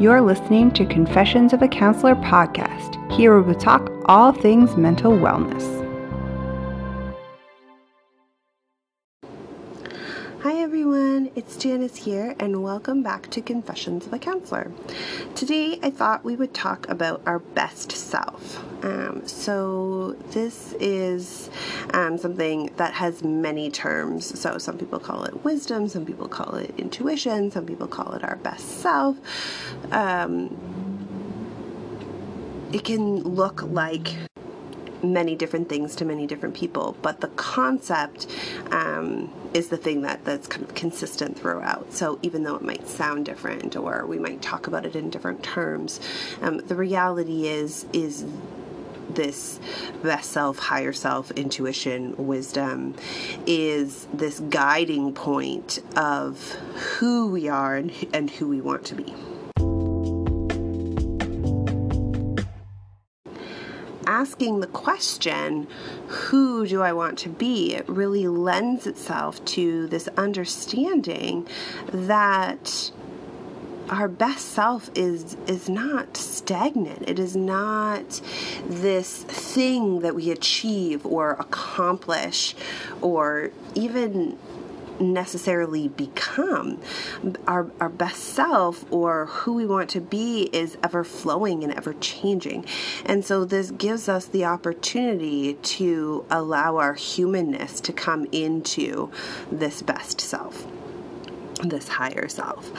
You're listening to Confessions of a Counselor podcast. Here we will talk all things mental wellness. Hi everyone, it's Janice here, and welcome back to Confessions of a Counselor. Today I thought we would talk about our best self. Um, so, this is um, something that has many terms. So, some people call it wisdom, some people call it intuition, some people call it our best self. Um, it can look like many different things to many different people, but the concept um, is the thing that, that's kind of consistent throughout. So even though it might sound different, or we might talk about it in different terms, um, the reality is is this best self, higher self, intuition, wisdom is this guiding point of who we are and, and who we want to be. Asking the question, who do I want to be, it really lends itself to this understanding that our best self is is not stagnant. It is not this thing that we achieve or accomplish or even necessarily become. Our, our best self or who we want to be is ever flowing and ever changing. And so this gives us the opportunity to allow our humanness to come into this best self, this higher self.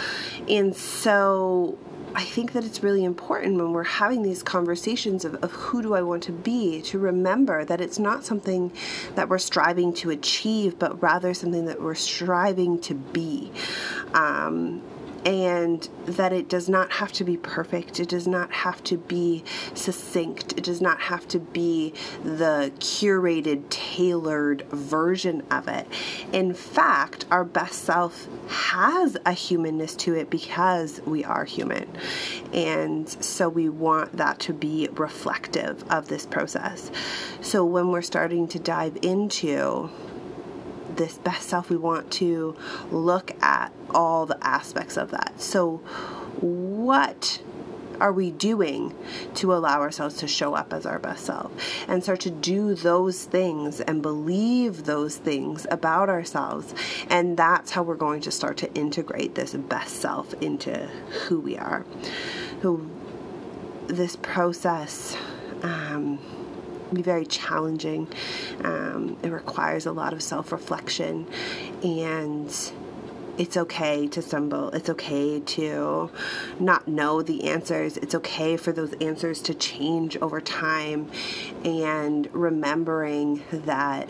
And so I think that it's really important when we're having these conversations of, of, who do I want to be to remember that it's not something that we're striving to achieve, but rather something that we're striving to be. Um, and that it does not have to be perfect. It does not have to be succinct. It does not have to be the curated, tailored version of it. In fact, our best self has a humanness to it because we are human. And so we want that to be reflective of this process. So when we're starting to dive into this best self, we want to look at all the aspects of that. So, what are we doing to allow ourselves to show up as our best self and start to do those things and believe those things about ourselves and that's how we're going to start to integrate this best self into who we are so this process um, be very challenging. Um, it requires a lot of self reflection, and it's okay to stumble. It's okay to not know the answers. It's okay for those answers to change over time, and remembering that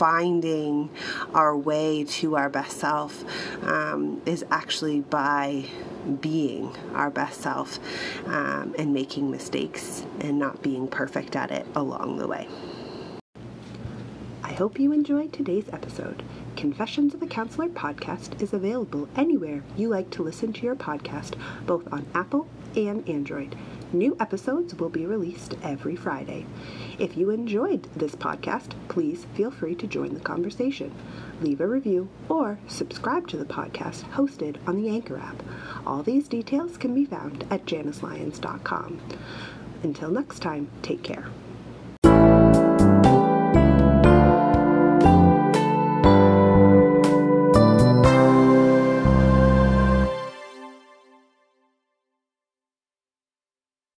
finding our way to our best self um, is actually by being our best self um, and making mistakes and not being perfect at it along the way. Hope you enjoyed today's episode. Confessions of a Counselor podcast is available anywhere you like to listen to your podcast, both on Apple and Android. New episodes will be released every Friday. If you enjoyed this podcast, please feel free to join the conversation. Leave a review or subscribe to the podcast hosted on the Anchor app. All these details can be found at janicelyons.com. Until next time, take care.